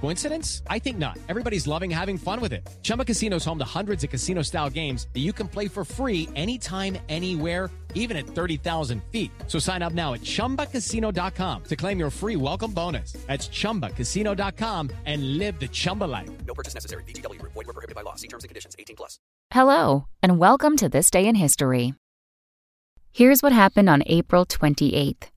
Coincidence? I think not. Everybody's loving having fun with it. Chumba Casino is home to hundreds of casino style games that you can play for free anytime, anywhere, even at 30,000 feet. So sign up now at chumbacasino.com to claim your free welcome bonus. That's chumbacasino.com and live the Chumba life. No purchase necessary. VGW Group. Void were prohibited by law. See terms and conditions. 18 plus. Hello, and welcome to This Day in History. Here's what happened on April 28th.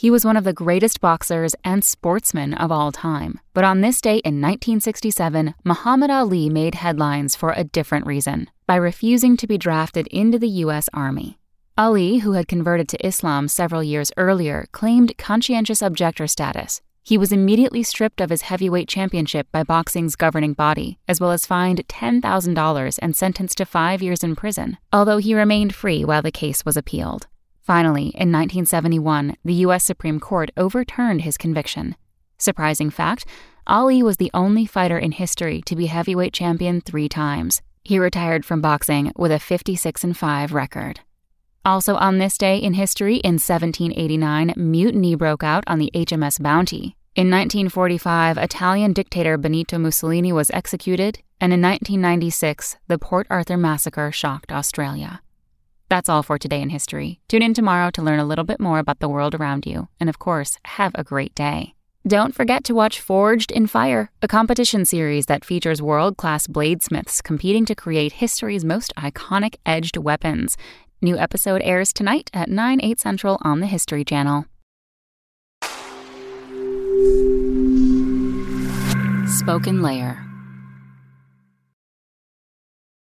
He was one of the greatest boxers and sportsmen of all time. But on this day in 1967, Muhammad Ali made headlines for a different reason by refusing to be drafted into the U.S. Army. Ali, who had converted to Islam several years earlier, claimed conscientious objector status. He was immediately stripped of his heavyweight championship by boxing's governing body, as well as fined $10,000 and sentenced to five years in prison, although he remained free while the case was appealed. Finally, in 1971, the U.S. Supreme Court overturned his conviction. Surprising fact Ali was the only fighter in history to be heavyweight champion three times. He retired from boxing with a 56 5 record. Also, on this day in history, in 1789, mutiny broke out on the HMS Bounty. In 1945, Italian dictator Benito Mussolini was executed, and in 1996, the Port Arthur massacre shocked Australia. That's all for today in history. Tune in tomorrow to learn a little bit more about the world around you. And of course, have a great day. Don't forget to watch Forged in Fire, a competition series that features world class bladesmiths competing to create history's most iconic edged weapons. New episode airs tonight at 9, 8 central on the History Channel. Spoken Layer.